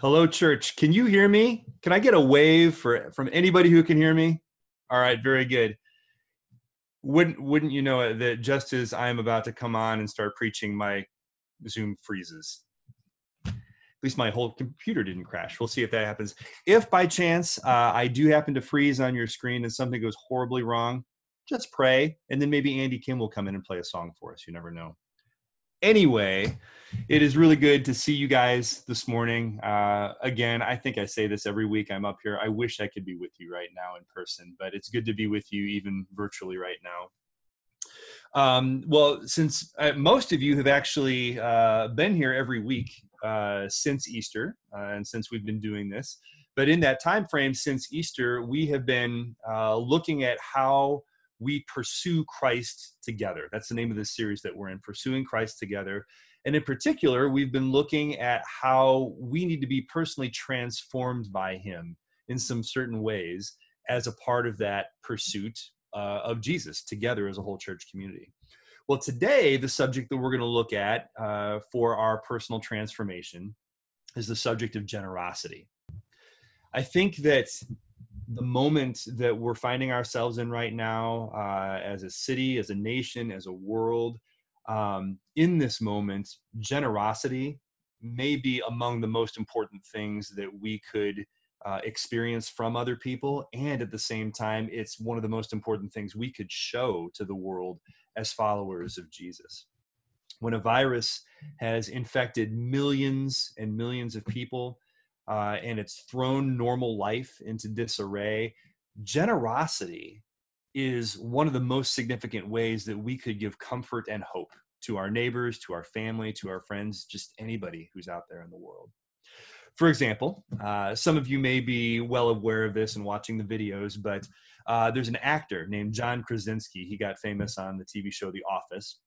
Hello, church. Can you hear me? Can I get a wave for from anybody who can hear me? All right, very good. Wouldn't wouldn't you know it that just as I'm about to come on and start preaching, my Zoom freezes. At least my whole computer didn't crash. We'll see if that happens. If by chance uh, I do happen to freeze on your screen and something goes horribly wrong, just pray, and then maybe Andy Kim will come in and play a song for us. You never know anyway, it is really good to see you guys this morning. Uh, again, I think I say this every week I'm up here. I wish I could be with you right now in person, but it's good to be with you even virtually right now. Um, well, since uh, most of you have actually uh, been here every week uh, since Easter, uh, and since we've been doing this, but in that time frame since Easter, we have been uh, looking at how we pursue Christ together. That's the name of this series that we're in, Pursuing Christ Together. And in particular, we've been looking at how we need to be personally transformed by Him in some certain ways as a part of that pursuit uh, of Jesus together as a whole church community. Well, today, the subject that we're going to look at uh, for our personal transformation is the subject of generosity. I think that the moment that we're finding ourselves in right now uh, as a city, as a nation, as a world, um, in this moment, generosity may be among the most important things that we could uh, experience from other people. And at the same time, it's one of the most important things we could show to the world as followers of Jesus. When a virus has infected millions and millions of people, uh, and it's thrown normal life into disarray. Generosity is one of the most significant ways that we could give comfort and hope to our neighbors, to our family, to our friends, just anybody who's out there in the world. For example, uh, some of you may be well aware of this and watching the videos, but uh, there's an actor named John Krasinski. He got famous on the TV show The Office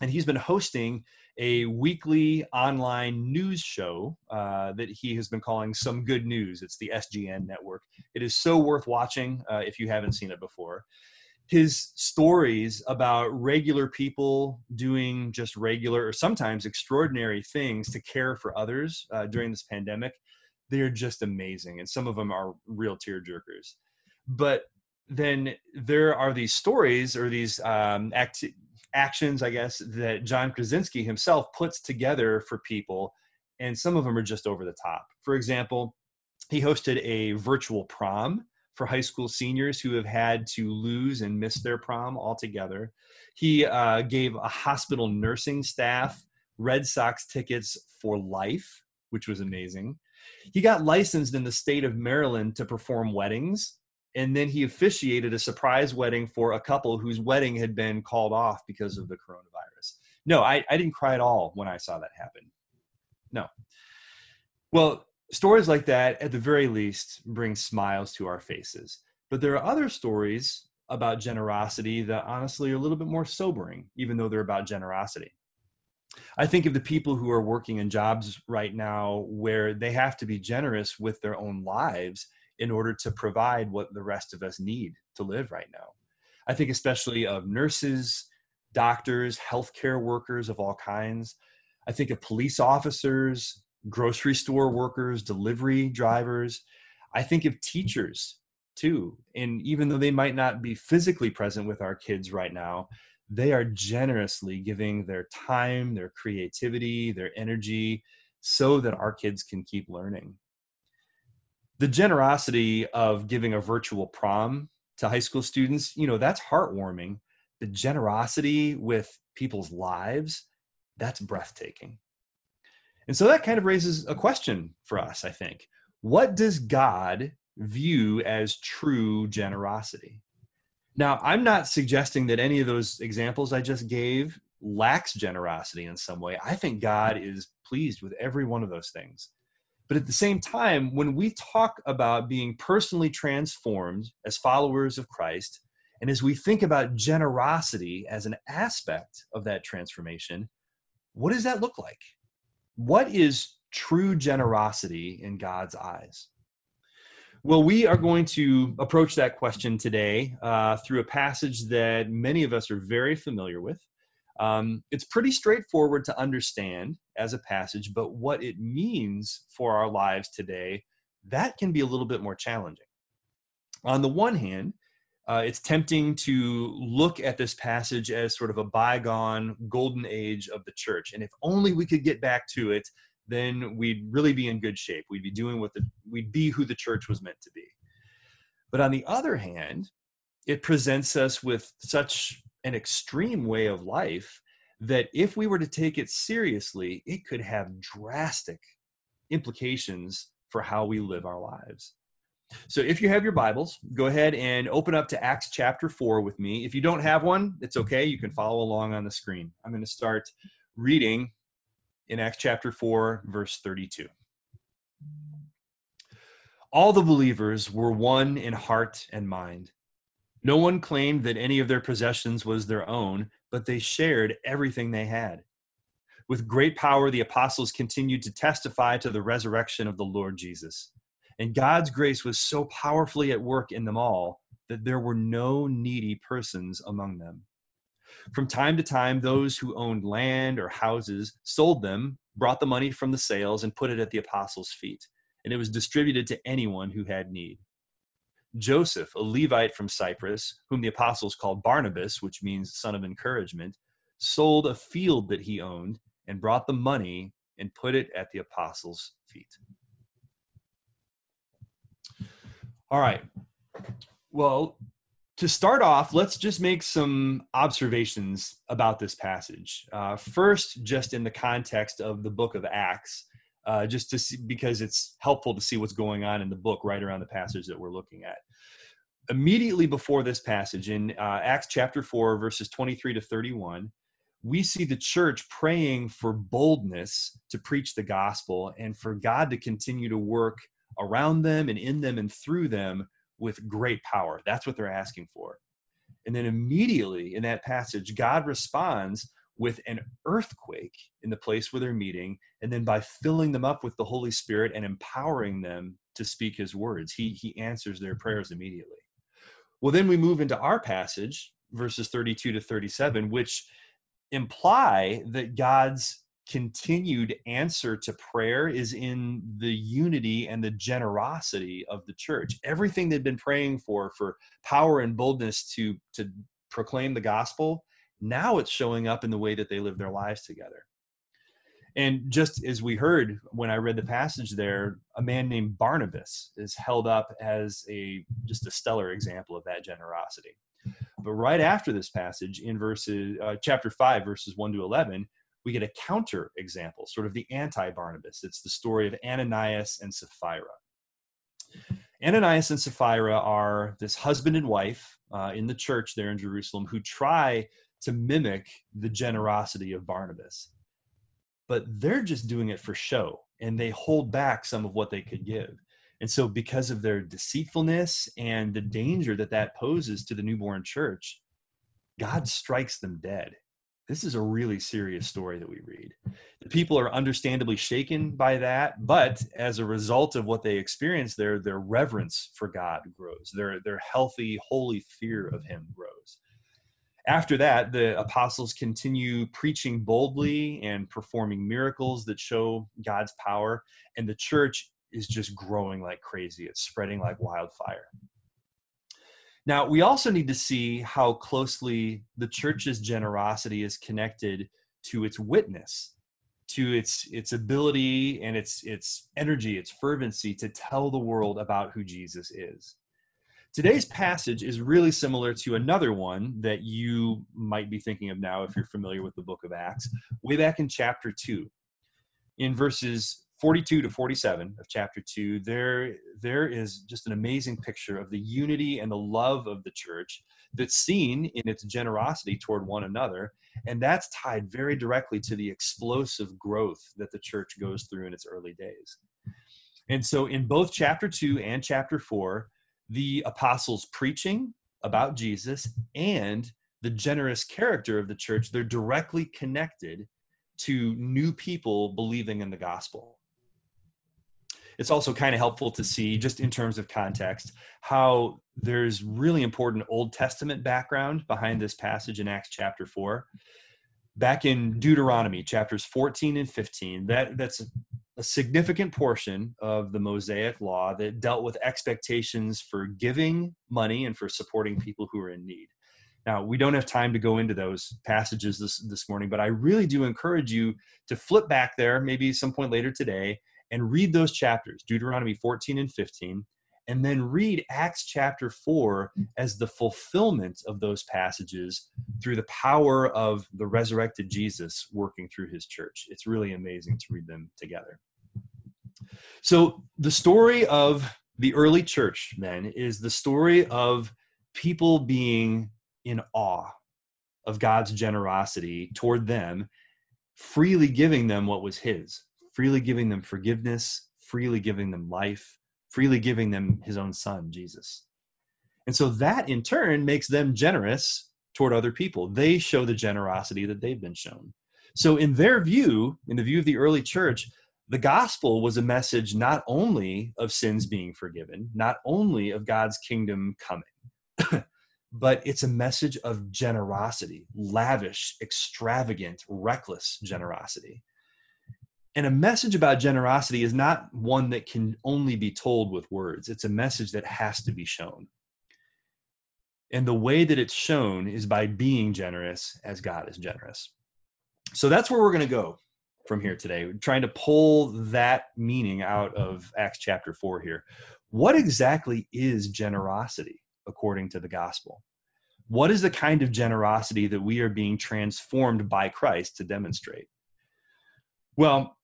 and he's been hosting a weekly online news show uh, that he has been calling Some Good News. It's the SGN network. It is so worth watching uh, if you haven't seen it before. His stories about regular people doing just regular or sometimes extraordinary things to care for others uh, during this pandemic, they're just amazing. And some of them are real tearjerkers. But then there are these stories or these um, actions, I guess, that John Krasinski himself puts together for people, and some of them are just over the top. For example, he hosted a virtual prom for high school seniors who have had to lose and miss their prom altogether. He uh, gave a hospital nursing staff Red Sox tickets for life, which was amazing. He got licensed in the state of Maryland to perform weddings and then he officiated a surprise wedding for a couple whose wedding had been called off because of the coronavirus. No, I, I didn't cry at all when I saw that happen. No. Well, stories like that, at the very least, bring smiles to our faces. But there are other stories about generosity that honestly are a little bit more sobering, even though they're about generosity. I think of the people who are working in jobs right now where they have to be generous with their own lives in order to provide what the rest of us need to live right now. I think especially of nurses, doctors, healthcare workers of all kinds. I think of police officers, grocery store workers, delivery drivers. I think of teachers too. And even though they might not be physically present with our kids right now, they are generously giving their time, their creativity, their energy so that our kids can keep learning the generosity of giving a virtual prom to high school students, you know, that's heartwarming. The generosity with people's lives, that's breathtaking. And so that kind of raises a question for us, I think. What does God view as true generosity? Now, I'm not suggesting that any of those examples I just gave lacks generosity in some way. I think God is pleased with every one of those things. But at the same time, when we talk about being personally transformed as followers of Christ, and as we think about generosity as an aspect of that transformation, what does that look like? What is true generosity in God's eyes? Well, we are going to approach that question today uh, through a passage that many of us are very familiar with. Um, it's pretty straightforward to understand as a passage, but what it means for our lives today, that can be a little bit more challenging. On the one hand, uh, it's tempting to look at this passage as sort of a bygone golden age of the church. And if only we could get back to it, then we'd really be in good shape. We'd be doing what the, we'd be who the church was meant to be. But on the other hand, it presents us with such an extreme way of life that if we were to take it seriously, it could have drastic implications for how we live our lives. So if you have your Bibles, go ahead and open up to Acts chapter 4 with me. If you don't have one, it's okay. You can follow along on the screen. I'm going to start reading in Acts chapter 4, verse 32. All the believers were one in heart and mind. No one claimed that any of their possessions was their own, but they shared everything they had. With great power, the apostles continued to testify to the resurrection of the Lord Jesus. And God's grace was so powerfully at work in them all that there were no needy persons among them. From time to time, those who owned land or houses sold them, brought the money from the sales, and put it at the apostles' feet. And it was distributed to anyone who had need. Joseph, a Levite from Cyprus, whom the apostles called Barnabas, which means son of encouragement, sold a field that he owned and brought the money and put it at the apostles' feet. All right. Well, to start off, let's just make some observations about this passage. Uh, first, just in the context of the book of Acts, uh, just to see, because it's helpful to see what's going on in the book right around the passage that we're looking at. Immediately before this passage, in uh, Acts chapter 4, verses 23 to 31, we see the church praying for boldness to preach the gospel and for God to continue to work around them and in them and through them with great power. That's what they're asking for. And then immediately in that passage, God responds with an earthquake in the place where they're meeting, and then by filling them up with the Holy Spirit and empowering them to speak his words, he, he answers their prayers immediately. Well, then we move into our passage, verses 32 to 37, which imply that God's continued answer to prayer is in the unity and the generosity of the church. Everything they've been praying for, for power and boldness to, to proclaim the gospel, now it's showing up in the way that they live their lives together. And just as we heard when I read the passage there, a man named Barnabas is held up as a just a stellar example of that generosity. But right after this passage, in verses uh, chapter five, verses one to eleven, we get a counter example, sort of the anti-Barnabas. It's the story of Ananias and Sapphira. Ananias and Sapphira are this husband and wife uh, in the church there in Jerusalem who try to mimic the generosity of Barnabas. But they're just doing it for show and they hold back some of what they could give. And so, because of their deceitfulness and the danger that that poses to the newborn church, God strikes them dead. This is a really serious story that we read. The people are understandably shaken by that, but as a result of what they experience there, their reverence for God grows. Their, their healthy, holy fear of Him grows after that, the apostles continue preaching boldly and performing miracles that show God's power, and the church is just growing like crazy. It's spreading like wildfire. Now, we also need to see how closely the church's generosity is connected to its witness, to its its ability and its its energy, its fervency to tell the world about who Jesus is. Today's passage is really similar to another one that you might be thinking of now if you're familiar with the book of Acts, way back in chapter 2. In verses 42 to 47 of chapter 2, there, there is just an amazing picture of the unity and the love of the church that's seen in its generosity toward one another. And that's tied very directly to the explosive growth that the church goes through in its early days. And so, in both chapter 2 and chapter 4, the apostles' preaching about Jesus and the generous character of the church, they're directly connected to new people believing in the gospel. It's also kind of helpful to see, just in terms of context, how there's really important Old Testament background behind this passage in Acts chapter 4. back in Deuteronomy chapters 14 and 15. That that's a, significant portion of the Mosaic law that dealt with expectations for giving money and for supporting people who are in need. Now, we don't have time to go into those passages this, this morning, but I really do encourage you to flip back there, maybe some point later today, and read those chapters, Deuteronomy 14 and 15, and then read Acts chapter 4 as the fulfillment of those passages through the power of the resurrected Jesus working through his church. It's really amazing to read them together. So, the story of the early church, then, is the story of people being in awe of God's generosity toward them, freely giving them what was his, freely giving them forgiveness, freely giving them life, freely giving them his own son, Jesus. And so that in turn makes them generous toward other people. They show the generosity that they've been shown. So, in their view, in the view of the early church, the gospel was a message not only of sins being forgiven, not only of God's kingdom coming, but it's a message of generosity, lavish, extravagant, reckless generosity. And a message about generosity is not one that can only be told with words, it's a message that has to be shown. And the way that it's shown is by being generous as God is generous. So that's where we're going to go from here today, trying to pull that meaning out of Acts chapter 4 here. What exactly is generosity according to the gospel? What is the kind of generosity that we are being transformed by Christ to demonstrate? Well,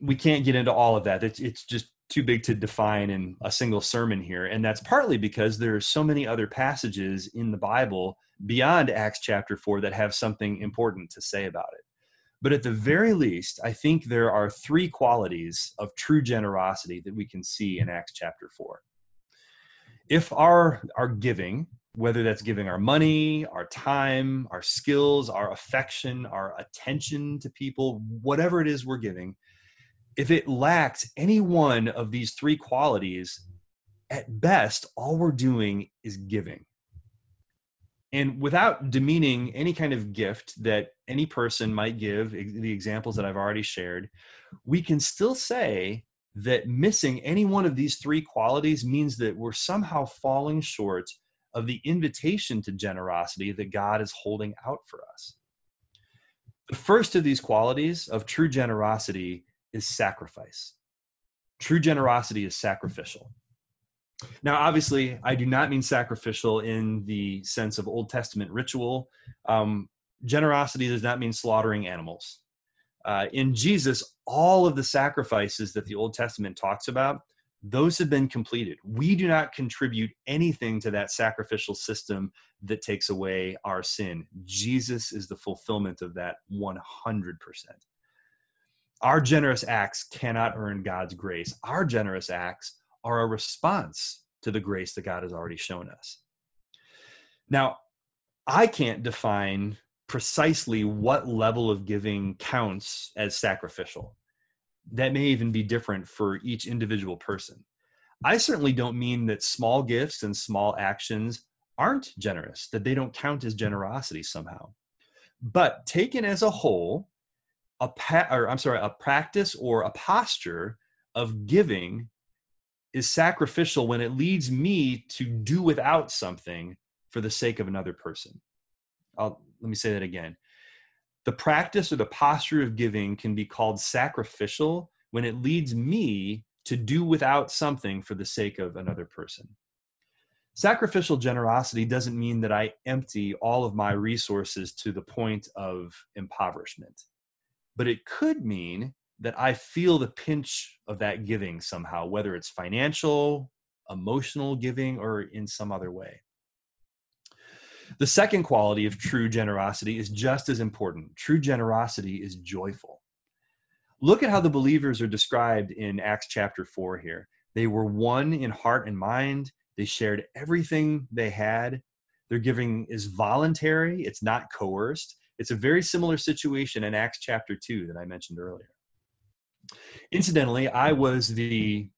we can't get into all of that. It's, it's just too big to define in a single sermon here. And that's partly because there are so many other passages in the Bible beyond Acts chapter 4 that have something important to say about it. But at the very least, I think there are three qualities of true generosity that we can see in Acts chapter 4. If our, our giving, whether that's giving our money, our time, our skills, our affection, our attention to people, whatever it is we're giving, if it lacks any one of these three qualities, at best, all we're doing is giving. And without demeaning any kind of gift that any person might give, the examples that I've already shared, we can still say that missing any one of these three qualities means that we're somehow falling short of the invitation to generosity that God is holding out for us. The first of these qualities of true generosity is sacrifice. True generosity is sacrificial. Now, obviously, I do not mean sacrificial in the sense of Old Testament ritual. Um, generosity does not mean slaughtering animals. Uh, in Jesus, all of the sacrifices that the Old Testament talks about, those have been completed. We do not contribute anything to that sacrificial system that takes away our sin. Jesus is the fulfillment of that 100%. Our generous acts cannot earn God's grace. Our generous acts are a response to the grace that God has already shown us. Now, I can't define precisely what level of giving counts as sacrificial. That may even be different for each individual person. I certainly don't mean that small gifts and small actions aren't generous, that they don't count as generosity somehow. But taken as a whole, a pa- or I'm sorry, a practice or a posture of giving is sacrificial when it leads me to do without something for the sake of another person. I'll, let me say that again. The practice or the posture of giving can be called sacrificial when it leads me to do without something for the sake of another person. Sacrificial generosity doesn't mean that I empty all of my resources to the point of impoverishment but it could mean that I feel the pinch of that giving somehow, whether it's financial, emotional giving, or in some other way. The second quality of true generosity is just as important. True generosity is joyful. Look at how the believers are described in Acts chapter 4 here. They were one in heart and mind, they shared everything they had. Their giving is voluntary, it's not coerced, it's a very similar situation in Acts chapter 2 that I mentioned earlier. Incidentally, I was the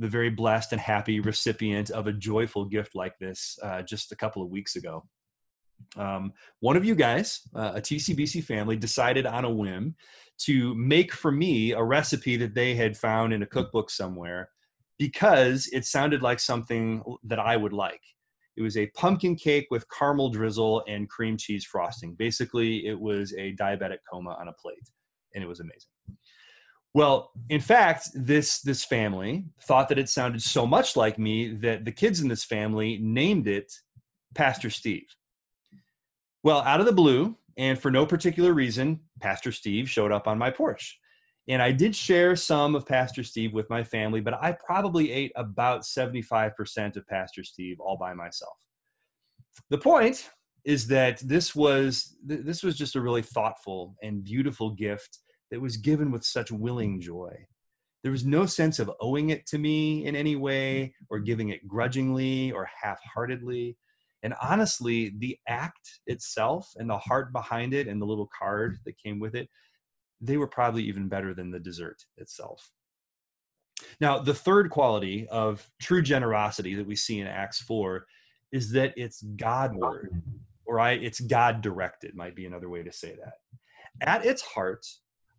the very blessed and happy recipient of a joyful gift like this uh, just a couple of weeks ago. Um, one of you guys, uh, a TCBC family, decided on a whim to make for me a recipe that they had found in a cookbook somewhere because it sounded like something that I would like. It was a pumpkin cake with caramel drizzle and cream cheese frosting. Basically, it was a diabetic coma on a plate, and it was amazing. Well, in fact, this this family thought that it sounded so much like me that the kids in this family named it Pastor Steve. Well, out of the blue, and for no particular reason, Pastor Steve showed up on my porch. And I did share some of Pastor Steve with my family, but I probably ate about 75% of Pastor Steve all by myself. The point is that this was this was just a really thoughtful and beautiful gift that was given with such willing joy. There was no sense of owing it to me in any way or giving it grudgingly or half-heartedly. And honestly, the act itself and the heart behind it and the little card that came with it they were probably even better than the dessert itself. Now, the third quality of true generosity that we see in Acts 4 is that it's Godward, or right, it's God directed, might be another way to say that. At its heart,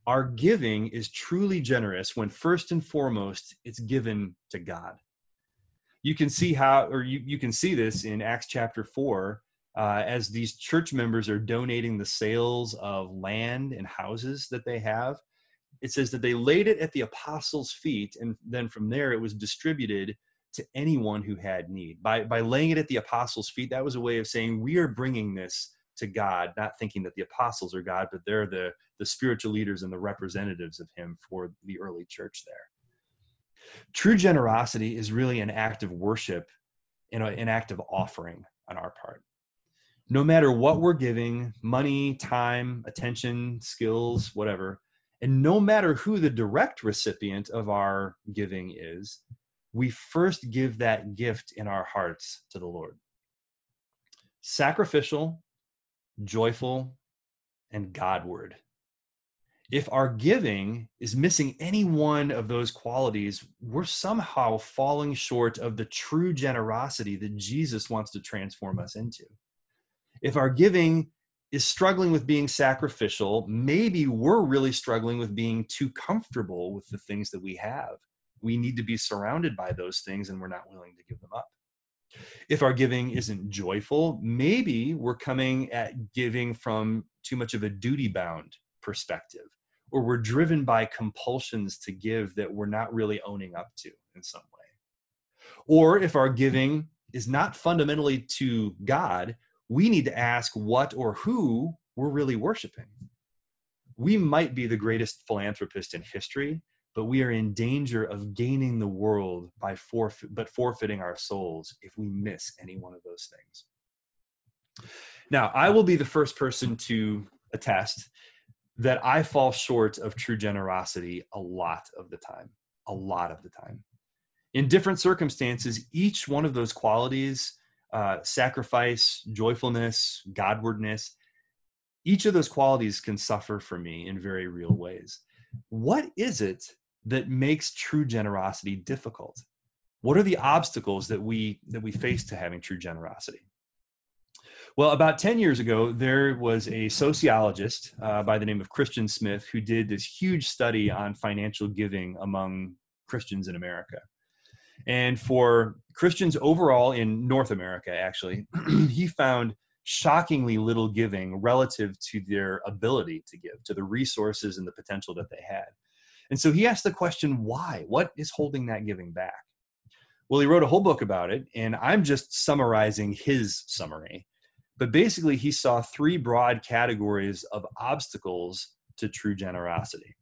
our giving is truly generous when first and foremost it's given to God. You can see how, or you, you can see this in Acts chapter 4 uh, as these church members are donating the sales of land and houses that they have. It says that they laid it at the apostles' feet, and then from there it was distributed to anyone who had need. By, by laying it at the apostles' feet, that was a way of saying, We are bringing this to God, not thinking that the apostles are God, but they're the, the spiritual leaders and the representatives of Him for the early church there. True generosity is really an act of worship and an act of offering on our part no matter what we're giving money, time, attention, skills, whatever and no matter who the direct recipient of our giving is, we first give that gift in our hearts to the Lord. Sacrificial, joyful, and Godward. If our giving is missing any one of those qualities, we're somehow falling short of the true generosity that Jesus wants to transform us into if our giving is struggling with being sacrificial, maybe we're really struggling with being too comfortable with the things that we have. We need to be surrounded by those things and we're not willing to give them up. If our giving isn't joyful, maybe we're coming at giving from too much of a duty bound perspective, or we're driven by compulsions to give that we're not really owning up to in some way. Or if our giving is not fundamentally to God, we need to ask what or who we're really worshiping. We might be the greatest philanthropist in history, but we are in danger of gaining the world by but forfeiting our souls if we miss any one of those things. Now, I will be the first person to attest that I fall short of true generosity a lot of the time, a lot of the time. In different circumstances, each one of those qualities uh, sacrifice, joyfulness, Godwardness, each of those qualities can suffer for me in very real ways. What is it that makes true generosity difficult? What are the obstacles that we that we face to having true generosity? Well, about 10 years ago, there was a sociologist uh, by the name of Christian Smith who did this huge study on financial giving among Christians in America. And for Christians overall in North America, actually, he found shockingly little giving relative to their ability to give, to the resources and the potential that they had. And so he asked the question, why? What is holding that giving back? Well, he wrote a whole book about it, and I'm just summarizing his summary. But basically, he saw three broad categories of obstacles to true generosity.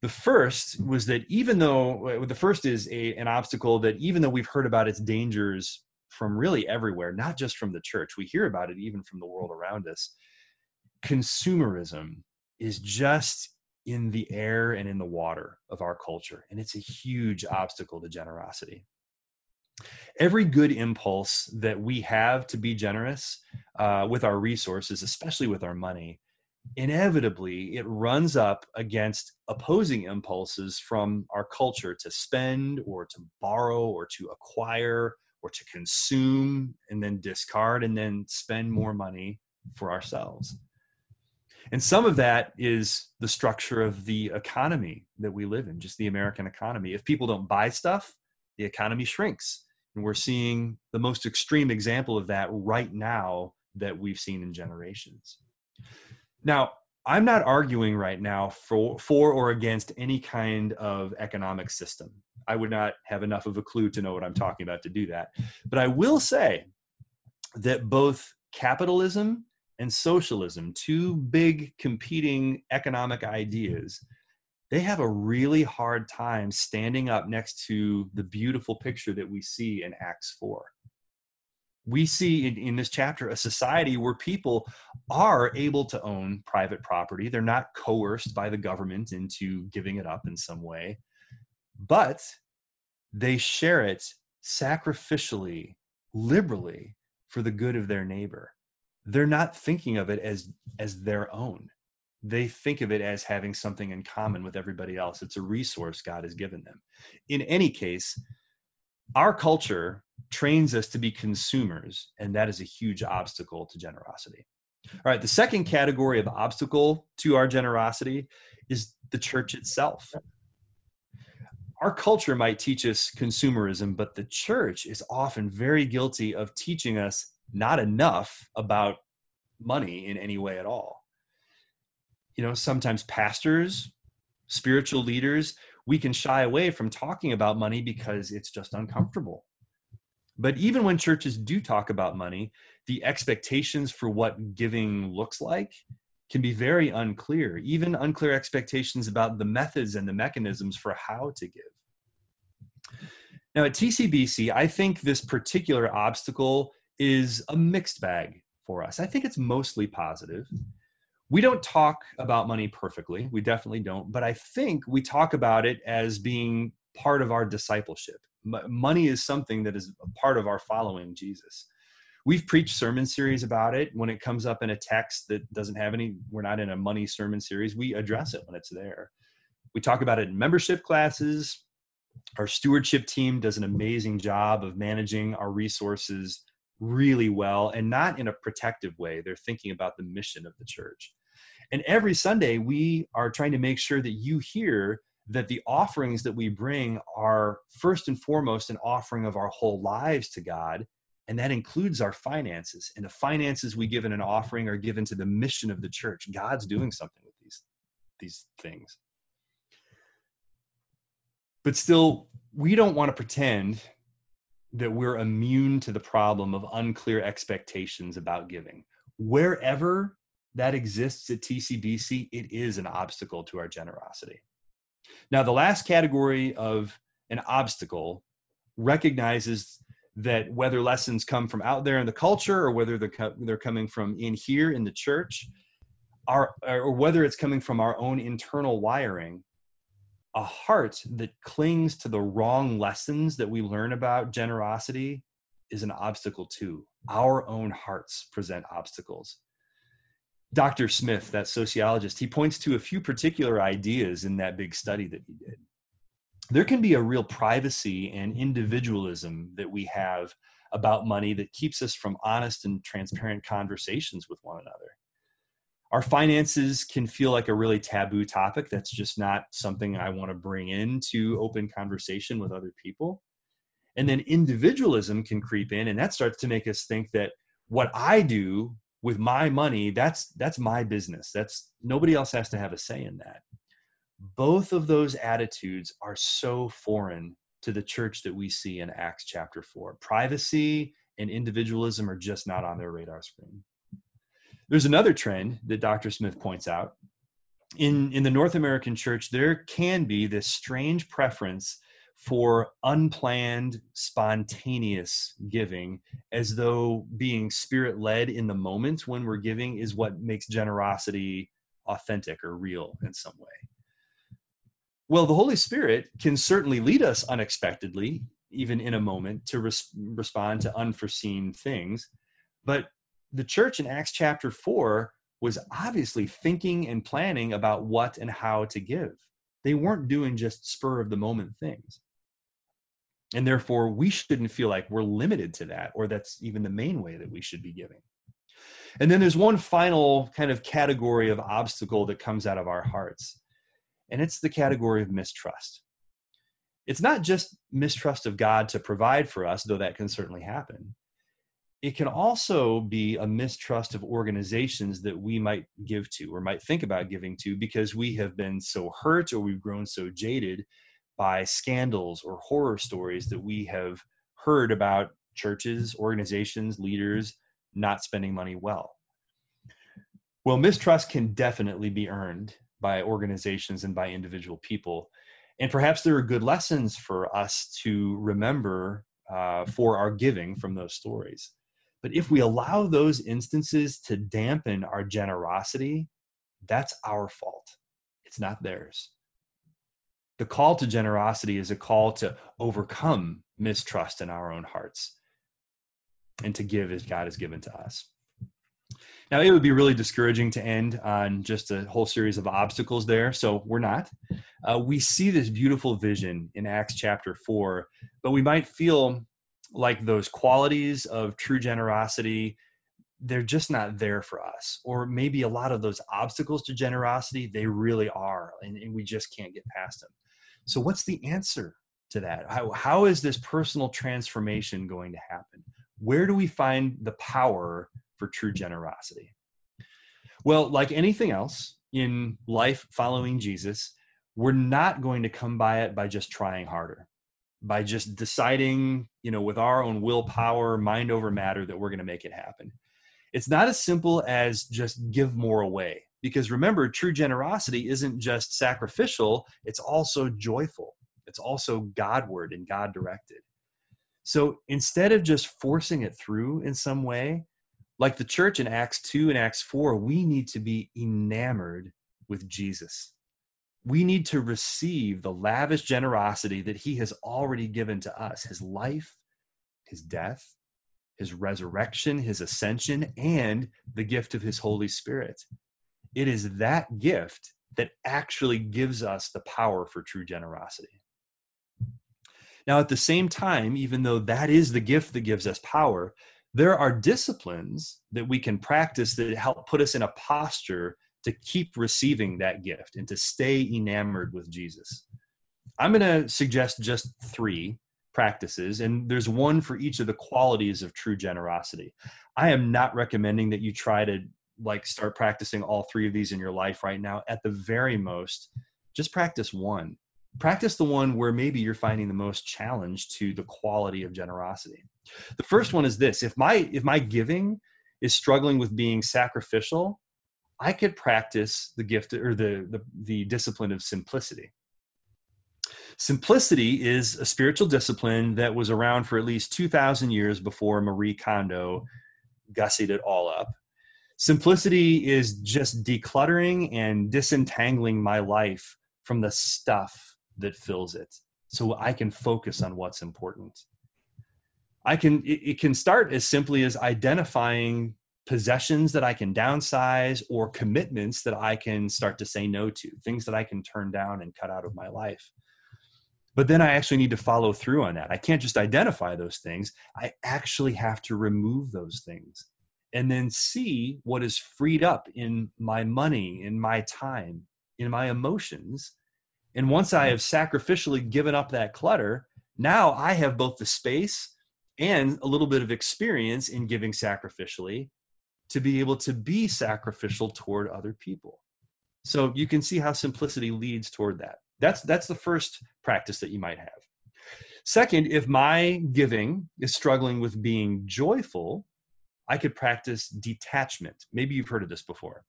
The first was that even though the first is a, an obstacle that even though we've heard about its dangers from really everywhere, not just from the church, we hear about it even from the world around us. Consumerism is just in the air and in the water of our culture, and it's a huge obstacle to generosity. Every good impulse that we have to be generous uh, with our resources, especially with our money, inevitably it runs up against opposing impulses from our culture to spend or to borrow or to acquire or to consume and then discard and then spend more money for ourselves. And some of that is the structure of the economy that we live in, just the American economy. If people don't buy stuff, the economy shrinks. And we're seeing the most extreme example of that right now that we've seen in generations. Now, I'm not arguing right now for, for or against any kind of economic system. I would not have enough of a clue to know what I'm talking about to do that. But I will say that both capitalism and socialism, two big competing economic ideas, they have a really hard time standing up next to the beautiful picture that we see in Acts 4 we see in, in, this chapter a society where people are able to own private property. They're not coerced by the government into giving it up in some way, but they share it sacrificially, liberally for the good of their neighbor. They're not thinking of it as, as their own. They think of it as having something in common with everybody else. It's a resource God has given them. In any case, our culture trains us to be consumers, and that is a huge obstacle to generosity. All right, the second category of obstacle to our generosity is the church itself. Our culture might teach us consumerism, but the church is often very guilty of teaching us not enough about money in any way at all. You know, sometimes pastors, spiritual leaders, we can shy away from talking about money because it's just uncomfortable. But even when churches do talk about money, the expectations for what giving looks like can be very unclear, even unclear expectations about the methods and the mechanisms for how to give. Now, at TCBC, I think this particular obstacle is a mixed bag for us. I think it's mostly positive we don't talk about money perfectly. We definitely don't. But I think we talk about it as being part of our discipleship. Money is something that is a part of our following Jesus. We've preached sermon series about it. When it comes up in a text that doesn't have any, we're not in a money sermon series, we address it when it's there. We talk about it in membership classes. Our stewardship team does an amazing job of managing our resources really well and not in a protective way. They're thinking about the mission of the church. And every Sunday, we are trying to make sure that you hear that the offerings that we bring are first and foremost an offering of our whole lives to God. And that includes our finances. And the finances we give in an offering are given to the mission of the church. God's doing something with these, these things. But still, we don't want to pretend that we're immune to the problem of unclear expectations about giving. Wherever that exists at TCBC, it is an obstacle to our generosity. Now, the last category of an obstacle recognizes that whether lessons come from out there in the culture or whether they're, co- they're coming from in here in the church, our, or whether it's coming from our own internal wiring, a heart that clings to the wrong lessons that we learn about generosity is an obstacle too. Our own hearts present obstacles. Dr. Smith, that sociologist, he points to a few particular ideas in that big study that he did. There can be a real privacy and individualism that we have about money that keeps us from honest and transparent conversations with one another. Our finances can feel like a really taboo topic. That's just not something I want to bring into open conversation with other people. And then individualism can creep in, and that starts to make us think that what I do with my money that's that's my business. That's nobody else has to have a say in that. Both of those attitudes are so foreign to the church that we see in acts chapter 4 privacy and individualism are just not on their radar screen there's another trend that dr smith points out in in the north american church there can be this strange preference for unplanned, spontaneous giving, as though being spirit led in the moment when we're giving is what makes generosity authentic or real in some way. Well, the Holy Spirit can certainly lead us unexpectedly, even in a moment, to res- respond to unforeseen things. But the church in Acts chapter 4 was obviously thinking and planning about what and how to give. They weren't doing just spur of the moment things. And therefore, we shouldn't feel like we're limited to that, or that's even the main way that we should be giving. And then there's one final kind of category of obstacle that comes out of our hearts, and it's the category of mistrust. It's not just mistrust of God to provide for us, though that can certainly happen. It can also be a mistrust of organizations that we might give to or might think about giving to because we have been so hurt or we've grown so jaded by scandals or horror stories that we have heard about churches, organizations, leaders not spending money well. Well, mistrust can definitely be earned by organizations and by individual people. And perhaps there are good lessons for us to remember uh, for our giving from those stories. But if we allow those instances to dampen our generosity, that's our fault. It's not theirs. The call to generosity is a call to overcome mistrust in our own hearts and to give as God has given to us. Now, it would be really discouraging to end on just a whole series of obstacles there. So we're not. Uh, we see this beautiful vision in Acts chapter 4, but we might feel like those qualities of true generosity they're just not there for us or maybe a lot of those obstacles to generosity they really are and, and we just can't get past them. So what's the answer to that? How, how is this personal transformation going to happen? Where do we find the power for true generosity? Well like anything else in life following jesus we're not going to come by it by just trying harder by just deciding, you know, with our own willpower, mind over matter, that we're going to make it happen. It's not as simple as just give more away. Because remember, true generosity isn't just sacrificial, it's also joyful. It's also Godward and God directed. So instead of just forcing it through in some way, like the church in Acts 2 and Acts 4, we need to be enamored with Jesus we need to receive the lavish generosity that he has already given to us his life, his death, his resurrection, his ascension, and the gift of his Holy Spirit. It is that gift that actually gives us the power for true generosity. Now, at the same time, even though that is the gift that gives us power, there are disciplines that we can practice that help put us in a posture to keep receiving that gift and to stay enamored with Jesus. I'm going to suggest just three practices, and there's one for each of the qualities of true generosity. I am not recommending that you try to like start practicing all three of these in your life right now. At the very most, just practice one. Practice the one where maybe you're finding the most challenge to the quality of generosity. The first one is this: if my if my giving is struggling with being sacrificial, I could practice the gift or the, the, the discipline of simplicity. Simplicity is a spiritual discipline that was around for at least 2,000 years before Marie Kondo gussied it all up. Simplicity is just decluttering and disentangling my life from the stuff that fills it so I can focus on what's important. I can it, it can start as simply as identifying possessions that I can downsize or commitments that I can start to say no to, things that I can turn down and cut out of my life. But then I actually need to follow through on that. I can't just identify those things. I actually have to remove those things and then see what is freed up in my money, in my time, in my emotions. And once I have sacrificially given up that clutter, now I have both the space and a little bit of experience in giving sacrificially to be able to be sacrificial toward other people. So you can see how simplicity leads toward that. That's that's the first practice that you might have. Second, if my giving is struggling with being joyful, I could practice detachment. Maybe you've heard of this before.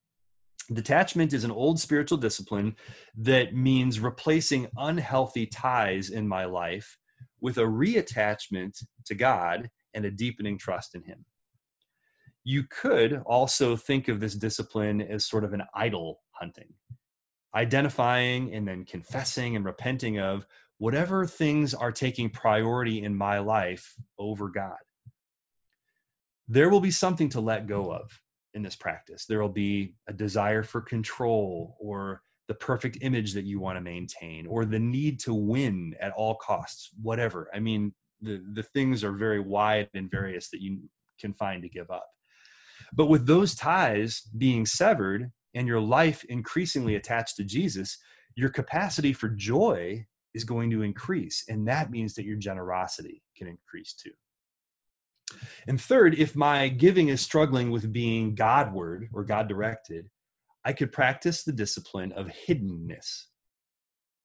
Detachment is an old spiritual discipline that means replacing unhealthy ties in my life with a reattachment to God and a deepening trust in Him you could also think of this discipline as sort of an idol hunting, identifying and then confessing and repenting of whatever things are taking priority in my life over God. There will be something to let go of in this practice. There will be a desire for control or the perfect image that you want to maintain or the need to win at all costs whatever i mean the the things are very wide and various that you can find to give up but with those ties being severed and your life increasingly attached to jesus your capacity for joy is going to increase and that means that your generosity can increase too and third if my giving is struggling with being godward or god directed I could practice the discipline of hiddenness.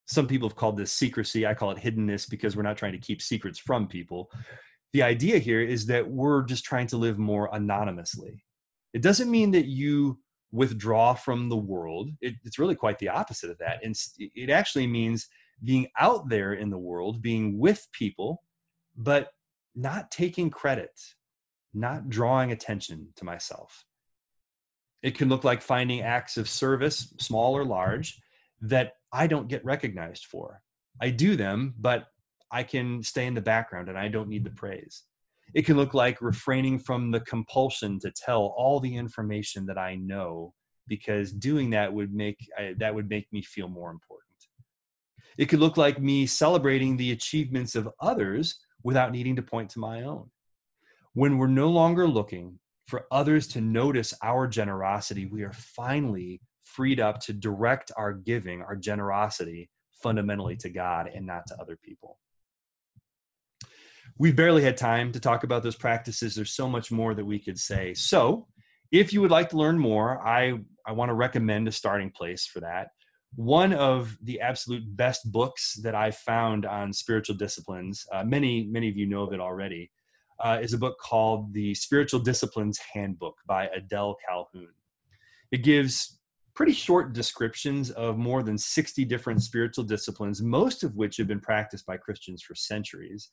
Some people have called this secrecy. I call it hiddenness because we're not trying to keep secrets from people. The idea here is that we're just trying to live more anonymously. It doesn't mean that you withdraw from the world. It, it's really quite the opposite of that. And it actually means being out there in the world, being with people, but not taking credit, not drawing attention to myself. It can look like finding acts of service, small or large, that I don't get recognized for. I do them, but I can stay in the background and I don't need the praise. It can look like refraining from the compulsion to tell all the information that I know because doing that would make that would make me feel more important. It could look like me celebrating the achievements of others without needing to point to my own. When we're no longer looking for others to notice our generosity, we are finally freed up to direct our giving, our generosity, fundamentally to God and not to other people. We've barely had time to talk about those practices. There's so much more that we could say. So, if you would like to learn more, I, I want to recommend a starting place for that. One of the absolute best books that I found on spiritual disciplines, uh, many, many of you know of it already, uh, is a book called The Spiritual Disciplines Handbook by Adele Calhoun. It gives pretty short descriptions of more than 60 different spiritual disciplines, most of which have been practiced by Christians for centuries.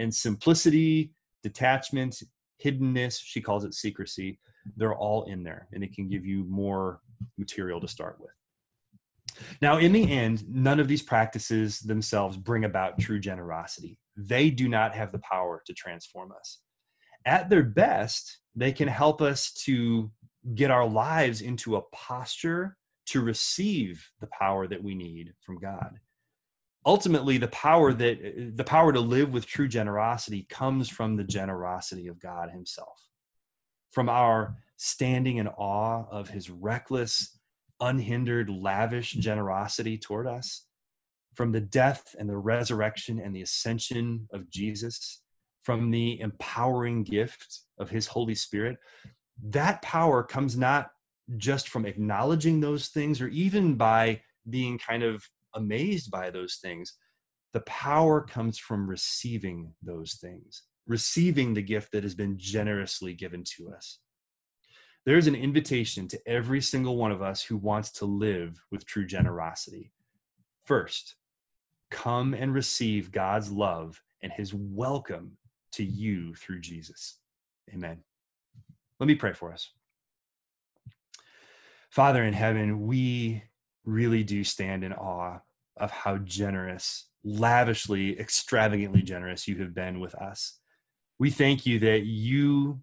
And simplicity, detachment, hiddenness, she calls it secrecy, they're all in there, and it can give you more material to start with. Now, in the end, none of these practices themselves bring about true generosity. They do not have the power to transform us. At their best, they can help us to get our lives into a posture to receive the power that we need from God. Ultimately, the power that uh, the power to live with true generosity comes from the generosity of God himself. From our standing in awe of his reckless unhindered, lavish generosity toward us, from the death and the resurrection and the ascension of Jesus, from the empowering gift of his Holy Spirit, that power comes not just from acknowledging those things or even by being kind of amazed by those things. The power comes from receiving those things, receiving the gift that has been generously given to us there's an invitation to every single one of us who wants to live with true generosity. First, come and receive God's love and his welcome to you through Jesus. Amen. Let me pray for us. Father in heaven, we really do stand in awe of how generous, lavishly, extravagantly generous you have been with us. We thank you that you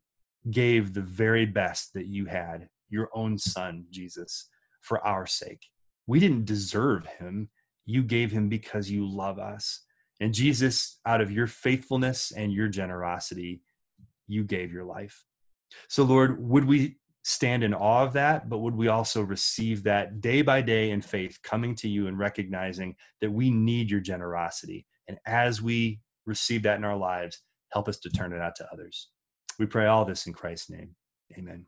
gave the very best that you had, your own son, Jesus, for our sake. We didn't deserve him. You gave him because you love us. And Jesus, out of your faithfulness and your generosity, you gave your life. So, Lord, would we stand in awe of that, but would we also receive that day by day in faith, coming to you and recognizing that we need your generosity? And as we receive that in our lives, help us to turn it out to others. We pray all this in Christ's name. Amen.